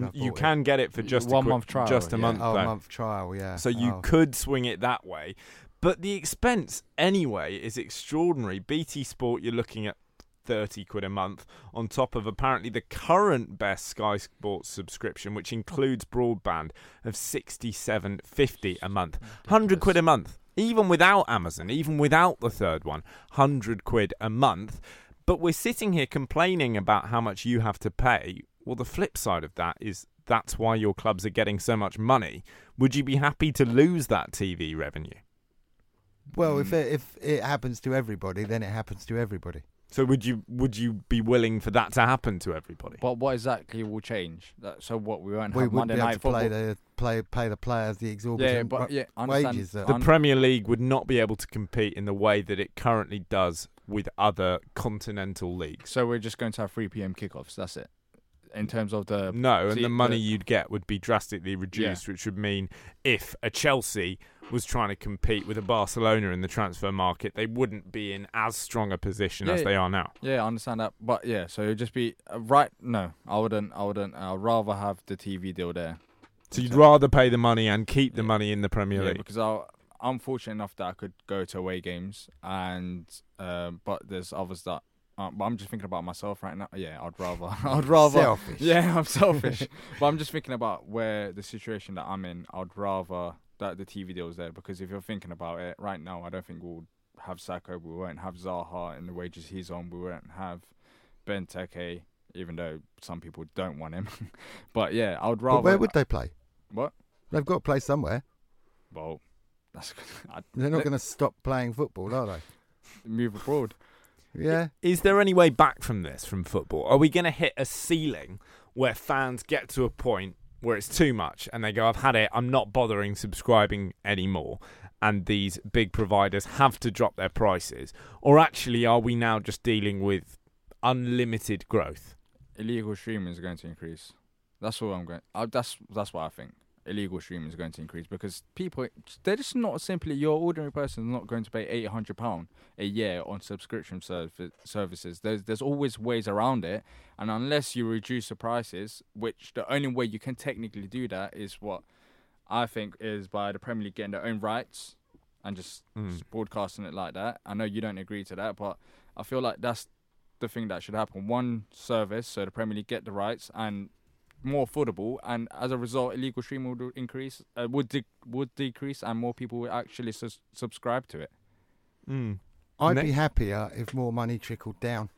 You bought it. can get it for just a One quick- month trial, just a yeah. month. Oh, though. a month trial, yeah. So you Oh. could swing it that way. But the expense anyway is extraordinary. BT Sport, you're looking at 30 quid a month on top of apparently the current best Sky Sports subscription, which includes broadband of 67.50 a month. 100 quid a month. Even without Amazon, even without the third one, 100 quid a month. But we're sitting here complaining about how much you have to pay. Well, the flip side of that is that's why your clubs are getting so much money. Would you be happy to lose that TV revenue? Well, if hmm. it, if it happens to everybody, then it happens to everybody. So would you would you be willing for that to happen to everybody? But what exactly will change? That, so what we won't We have wouldn't Monday be able night to football. play the play pay the players the yeah, exorbitant but yeah, wages. That The Un- Premier League would not be able to compete in the way that it currently does with other continental leagues. So we're just going to have 3 p.m. kickoffs. That's it. In terms of the No, and see, the money the- you'd get would be drastically reduced, which would mean if a Chelsea was trying to compete with a Barcelona in the transfer market, they wouldn't be in as strong a position as they are now. Yeah, I understand that, but yeah, so it'd just be uh, right. No, I wouldn't. I wouldn't. I'd rather have the TV deal there. So you'd So- rather pay the money and keep the Yeah. money in the Premier Yeah, League. because I, I'm fortunate enough that I could go to away games, and um, but there's others that. Uh, but I'm just thinking about myself right now. Yeah, I'd rather. I'd rather. Selfish. Yeah, I'm selfish, but I'm just thinking about where the situation that I'm in. I'd rather that the TV deal's there because if you're thinking about it right now, I don't think we'll have Sakho. We won't have Zaha and the wages he's on. We won't have Benteke, even though some people don't want him. but yeah, I would rather. But where would they play? What? They've got to play somewhere. Well, that's. I'd They're not going to stop playing football, are they? move abroad. Yeah. Is there any way back from this, from football? Are we going to hit a ceiling where fans get to a point where it's too much and they go, I've had it, I'm not bothering subscribing anymore, and these big providers have to drop their prices? Or actually, are we now just dealing with unlimited growth? illegal streaming is going to increase. That's all I'm going. Uh, that's that's what I think. Illegal streaming is going to increase because people they're just not simply your ordinary person is not going to pay eight hundred pound a year on subscription serv- services. There's there's always ways around it, and unless you reduce the prices, which the only way you can technically do that is what I think is by the Premier League getting their own rights and just, Mm. just broadcasting it like that. I know you don't agree to that, but I feel like that's the thing that should happen. One service, so the Premier League get the rights and more affordable, and as a result, illegal streaming would increase, uh, would de- would decrease, and more people would actually sus- subscribe to it. Mm. I'd Ne- be happier if more money trickled down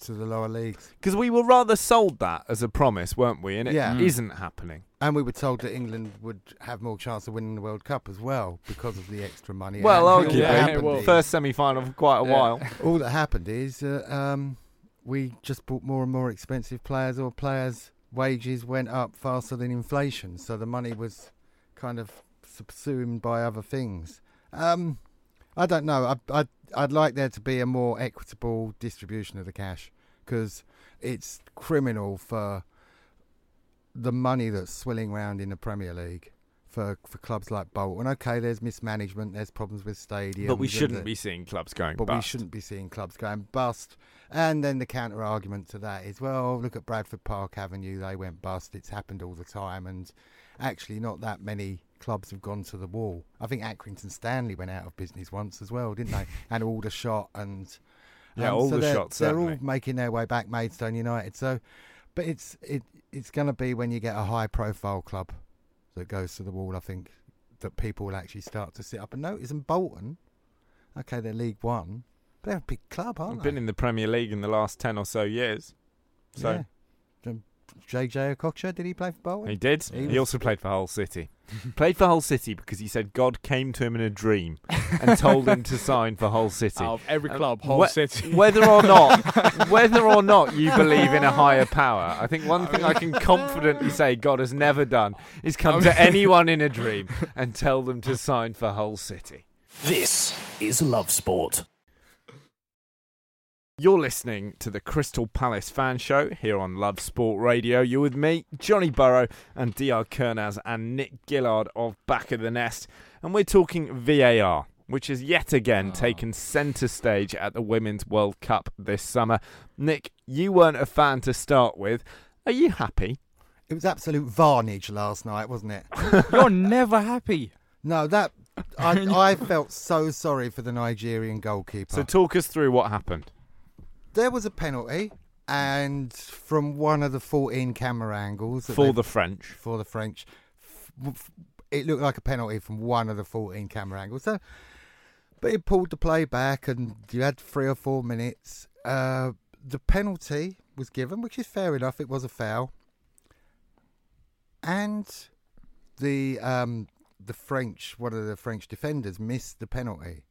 to the lower leagues. Because we were rather sold that as a promise, weren't we? And it Yeah. not happening. And we were told that England would have more chance of winning the World Cup as well because of the extra money. Well, And all arguably, that Yeah, happened well- is- first semi final for quite a Yeah. while. all that happened is uh, um, we just bought more and more expensive players, or players' wages went up faster than inflation, so the money was kind of subsumed by other things. Um, I don't know. I, I'd, I'd like there to be a more equitable distribution of the cash because it's criminal for the money that's swilling around in the Premier League. For, for clubs like Bolton, okay, there's mismanagement, there's problems with stadiums, But we shouldn't the- be seeing clubs going but we shouldn't be seeing clubs going bust. And then the counter argument to that is, well, look at Bradford Park Avenue, they went bust. It's happened all the time, and actually, not that many clubs have gone to the wall. I think Accrington Stanley went out of business once as well, didn't they? and Aldershot and Yeah, um, so they're, Aldershot, They're all making their way back, Maidstone United. So, but it's it it's going to be when you get a high profile club that goes to the wall. I think that people will actually start to sit up and notice. And Bolton, okay, they're League One, they're a big club, aren't I've they? been in the Premier League in the last 10 or so years. So yeah. Um, Jay-Jay Okocha, did he play for Bolton? he did. He He, was- also played for Hull City. played for Hull City because he said God came to him in a dream and told him to sign for Hull City. Out of every Um, club, Hull whe- City. whether or not whether or not you believe in a higher power, I think one thing I can confidently say God has never done is come to anyone in a dream and tell them to sign for Hull City. This is Love Sport. You're listening to the Crystal Palace fan show here on Love Sport Radio. You're with me, Johnny Burrow, and DR Kernaz and Nick Gillard of Back of the Nest. And we're talking VAR, which has yet again ah. taken centre stage at the Women's World Cup this summer. Nick, you weren't a fan to start with. Are you happy? It was absolute varnage last night, wasn't it? You're never happy. No, that I, I felt so sorry for the Nigerian goalkeeper. So talk us through what happened. There was a penalty, and from one of the 14 camera angles For the French. for the French, f- f- it looked like a penalty from one of the 14 camera angles. So, but it pulled the play back, and you had three or four minutes. Uh, the penalty was given, which is fair enough. It was a foul, and the um, the French, one of the French defenders, missed the penalty.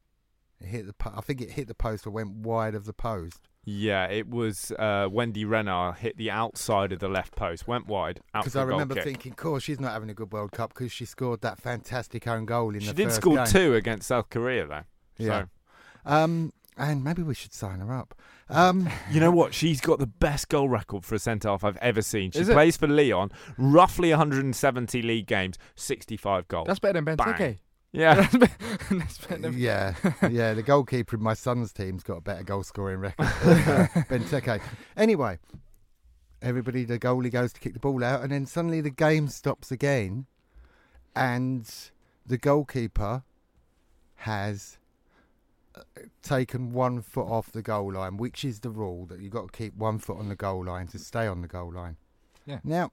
It hit the, I think it hit the post or went wide of the post. Yeah, it was uh, Wendie Renard hit the outside of the left post, went wide. out Because I I a goal remember thinking, course, she's not having a good World Cup because she scored that fantastic own goal in she the She did score game. two against South Korea though. Yeah. So Um, and maybe we should sign her up. Um, you know what? She's got the best goal record for a centre half I've ever seen. She plays for Lyon, roughly 170 league games, 65 goals. That's better than Bang. Yeah. That's better, that's better than yeah, yeah. The goalkeeper in my son's team's got a better goal scoring record. than, uh, Benteke. Anyway, everybody, the goalie goes to kick the ball out, and then suddenly the game stops again, and the goalkeeper has uh, taken one foot off the goal line, which is the rule that you've got to keep one foot on the goal line to stay on the goal line. Yeah. Now,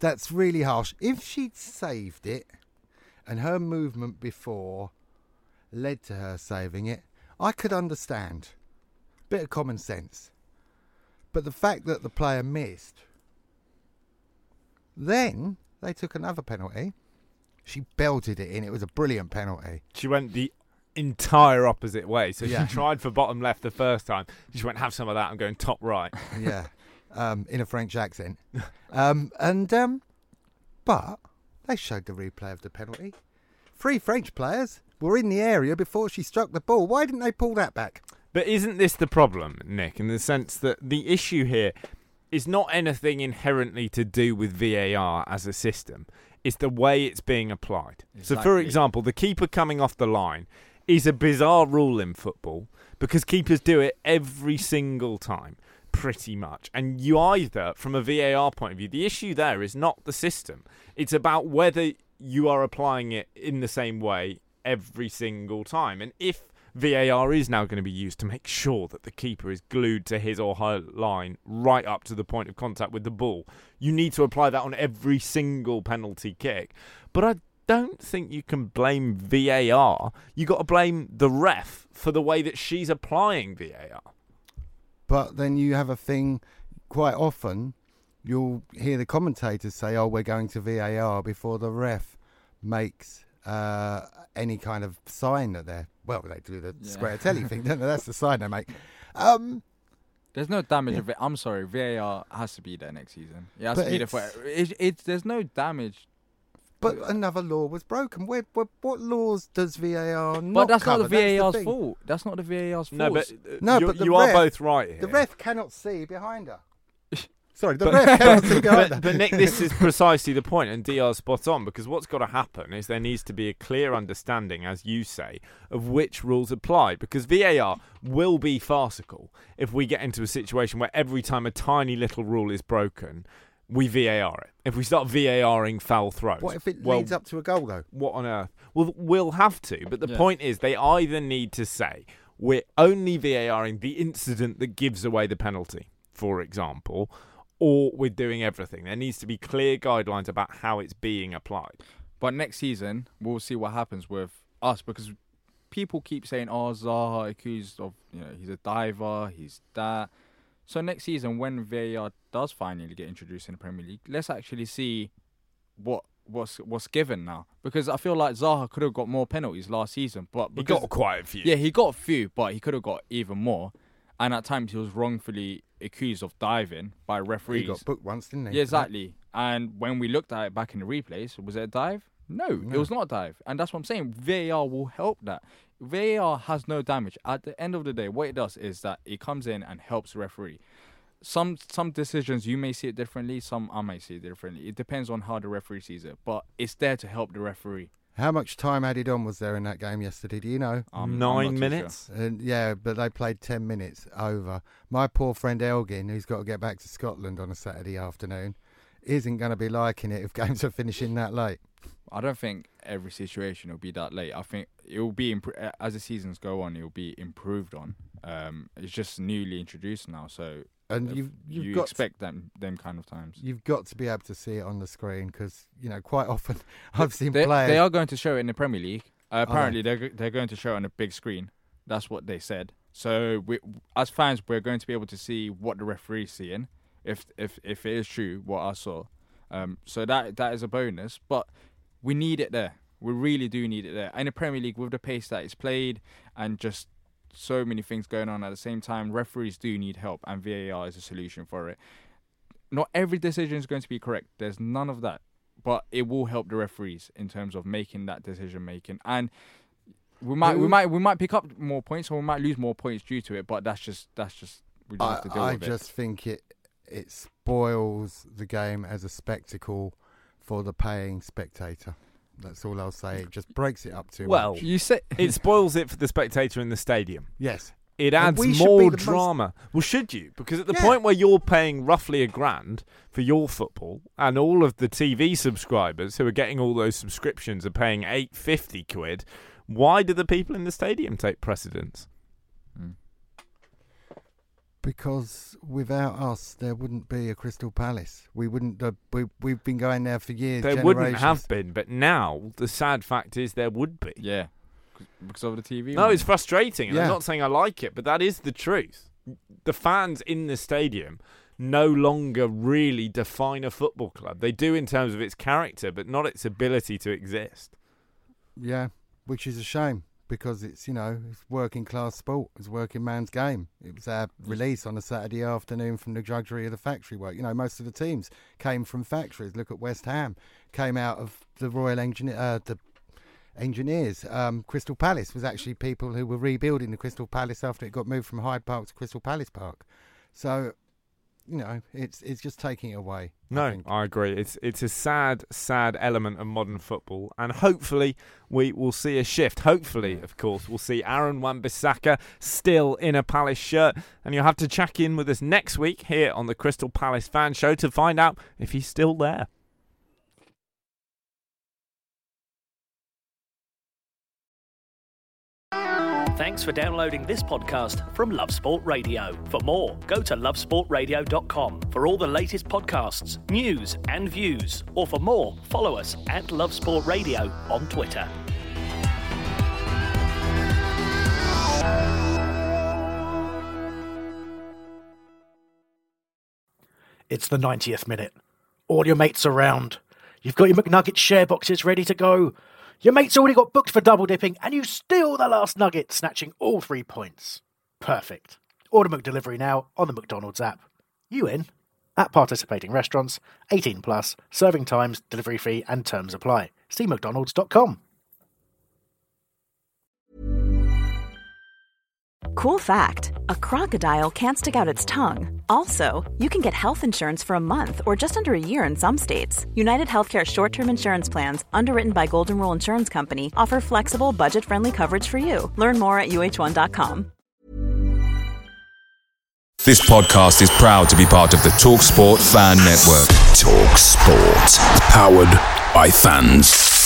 that's really harsh. If she'd saved it, and her movement before led to her saving it, I could understand. Bit of common sense. But the fact that the player missed, then they took another penalty. She belted it in. It was a brilliant penalty. She went the entire opposite way. So Yeah. she tried for bottom left the first time. She went, have some of that. I'm going top right. Yeah, um, in a French accent. Um, and um, but they showed the replay of the penalty. Three French players were in the area before she struck the ball. Why didn't they pull that back? But isn't this the problem, Nick, in the sense that the issue here is not anything inherently to do with VAR as a system, it's the way it's being applied. So, for example, the keeper coming off the line is a bizarre rule in football because keepers do it every single time. Pretty much. And you either, from a VAR point of view, the issue there is not the system. It's about whether you are applying it in the same way every single time. And if VAR is now going to be used to make sure that the keeper is glued to his or her line right up to the point of contact with the ball. You need to apply that on every single penalty kick. But I don't think you can blame VAR. You got to blame the ref for the way that she's applying VAR. But then you have a thing quite often. You'll hear the commentators say, "Oh, we're going to VAR" before the ref makes uh, any kind of sign that they're well. They do the Yeah. square telly thing, don't they? That's the sign they make. Um, There's no damage Yeah. of it. I'm sorry, VAR has to be there next season. It has But to be there for it, it, There's no damage. But another law was broken. Where, what, what laws does VAR not but that's not cover? the That's VAR's fault. That's not the VAR's fault. No, but uh, No, you, but the you are both right here. The ref cannot see behind her. Sorry, the But- ref cannot see behind but, her. but Nick, this is precisely the point, and DR's spot on because what's got to happen is there needs to be a clear understanding, as you say, of which rules apply. Because VAR will be farcical if we get into a situation where every time a tiny little rule is broken, we VAR it. If we start VARing foul throws, What if it well, leads up to a goal though? what on earth? Well, we'll have to. But the Yeah. point is, they either need to say we're only VARing the incident that gives away the penalty, for example, or we're doing everything. There needs to be clear guidelines about how it's being applied. But next season, we'll see what happens with us because people keep saying, "Oh, Zaha accused of you know he's a diver, he's that." So next season, when VAR does finally get introduced in the Premier League, let's actually see what what's what's given now. Because I feel like Zaha could have got more penalties last season, but He got quite a few. yeah, he got a few, but he could have got even more. And at times, he was wrongfully accused of diving by referees. He got booked once, didn't he? Yeah, exactly. And when we looked at it back in the replays, was it a dive? No, it was not a dive. And that's what I'm saying. VAR will help that. VAR has no damage. At the end of the day, what it does is that it comes in and helps referee. Some some decisions you may see it differently, some I may see it differently. It depends on how the referee sees it. But it's there to help the referee. How much time added on was there in that game yesterday? Do you know? I'm- I'm Nine not too minutes. And yeah, but they played ten minutes over. My poor friend Elgin, who's got to get back to Scotland on a Saturday afternoon, isn't going to be liking it if games are finishing that late. I don't think every situation will be that late. I think it will be uh, as the seasons go on. It will be improved on. Um, it's just newly introduced now, so And you've, you've you got expect them them kind of times. you've got to be able to see it on the screen because you know quite often I've seen They, players. they are going to show it in the Premier League. Uh, they? apparently, they're they're going to show it on a big screen. That's what they said. So we, as fans, we're going to be able to see what the referee's seeing, if if if it is true what I saw. Um, so that that is a bonus, but we need it there. We really do need it there. In the Premier League, with the pace that it's played and just so many things going on at the same time, referees do need help, and VAR is a solution for it. Not every decision is going to be correct. There's none of that, but it will help the referees in terms of making that decision making. And we might, we might, we might pick up more points, or we might lose more points due to it. But that's just, that's just, we just I, have to deal I just think it it spoils the game as a spectacle for the paying spectator. That's all I'll say. It just breaks it up too Well, much. it. You say it spoils it for the spectator in the stadium. Yes, It adds more be the most- drama. Well, should you? Because at the Yeah. point where you're paying roughly a grand for your football, and all of the TV subscribers who are getting all those subscriptions are paying eight fifty quid, why do the people in the stadium take precedence? Because without us, there wouldn't be a Crystal Palace. We wouldn't. Uh, we we've been going there for years. There wouldn't have been, but now the sad fact is there would be. yeah, because of the TV. No, it's frustrating. and I'm not saying I like it, but that is the truth. The fans in the stadium no longer really define a football club. They do in terms of its character, but not its ability to exist. Yeah, which is a shame because it's you know it's working class sport. It's working man's game. It was our release on a Saturday afternoon from the drudgery of the factory work. You know, most of the teams came from factories. Look at West Ham, came out of the Royal Engineer, uh, the engineers. Um, Crystal Palace was actually people who were rebuilding the Crystal Palace after it got moved from Hyde Park to Crystal Palace Park. So, you know, it's it's just taking it away. No, think. I, agree. It's it's a sad, sad element of modern football, and hopefully we will see a shift. Hopefully, of course, we'll see Aaron Wan-Bissaka still in a Palace shirt, and you'll have to check in with us next week here on the Crystal Palace Fan Show to find out if he's still there. Thanks for downloading this podcast from Love Sport Radio. For more, go to lovesportradio.com for all the latest podcasts, news, and views. Or for more, follow us at Love Sport Radio on Twitter. It's the 90th minute. All your mates around. You've got your McNugget share boxes ready to go. Your mate's already got booked for double dipping, and you steal the last nugget, snatching all three points. Perfect. Order McDelivery now on the McDonald's app. You in? At participating restaurants, 18 plus, serving times, delivery fee, and terms apply. See McDonald's.com. Cool fact a crocodile can't stick out its tongue. Also, you can get health insurance for a month or just under a year in some states. United Healthcare short term insurance plans, underwritten by Golden Rule Insurance Company, offer flexible, budget friendly coverage for you. Learn more at uh1.com. This podcast is proud to be part of the TalkSport Fan Network. Talk Sport. Powered by fans.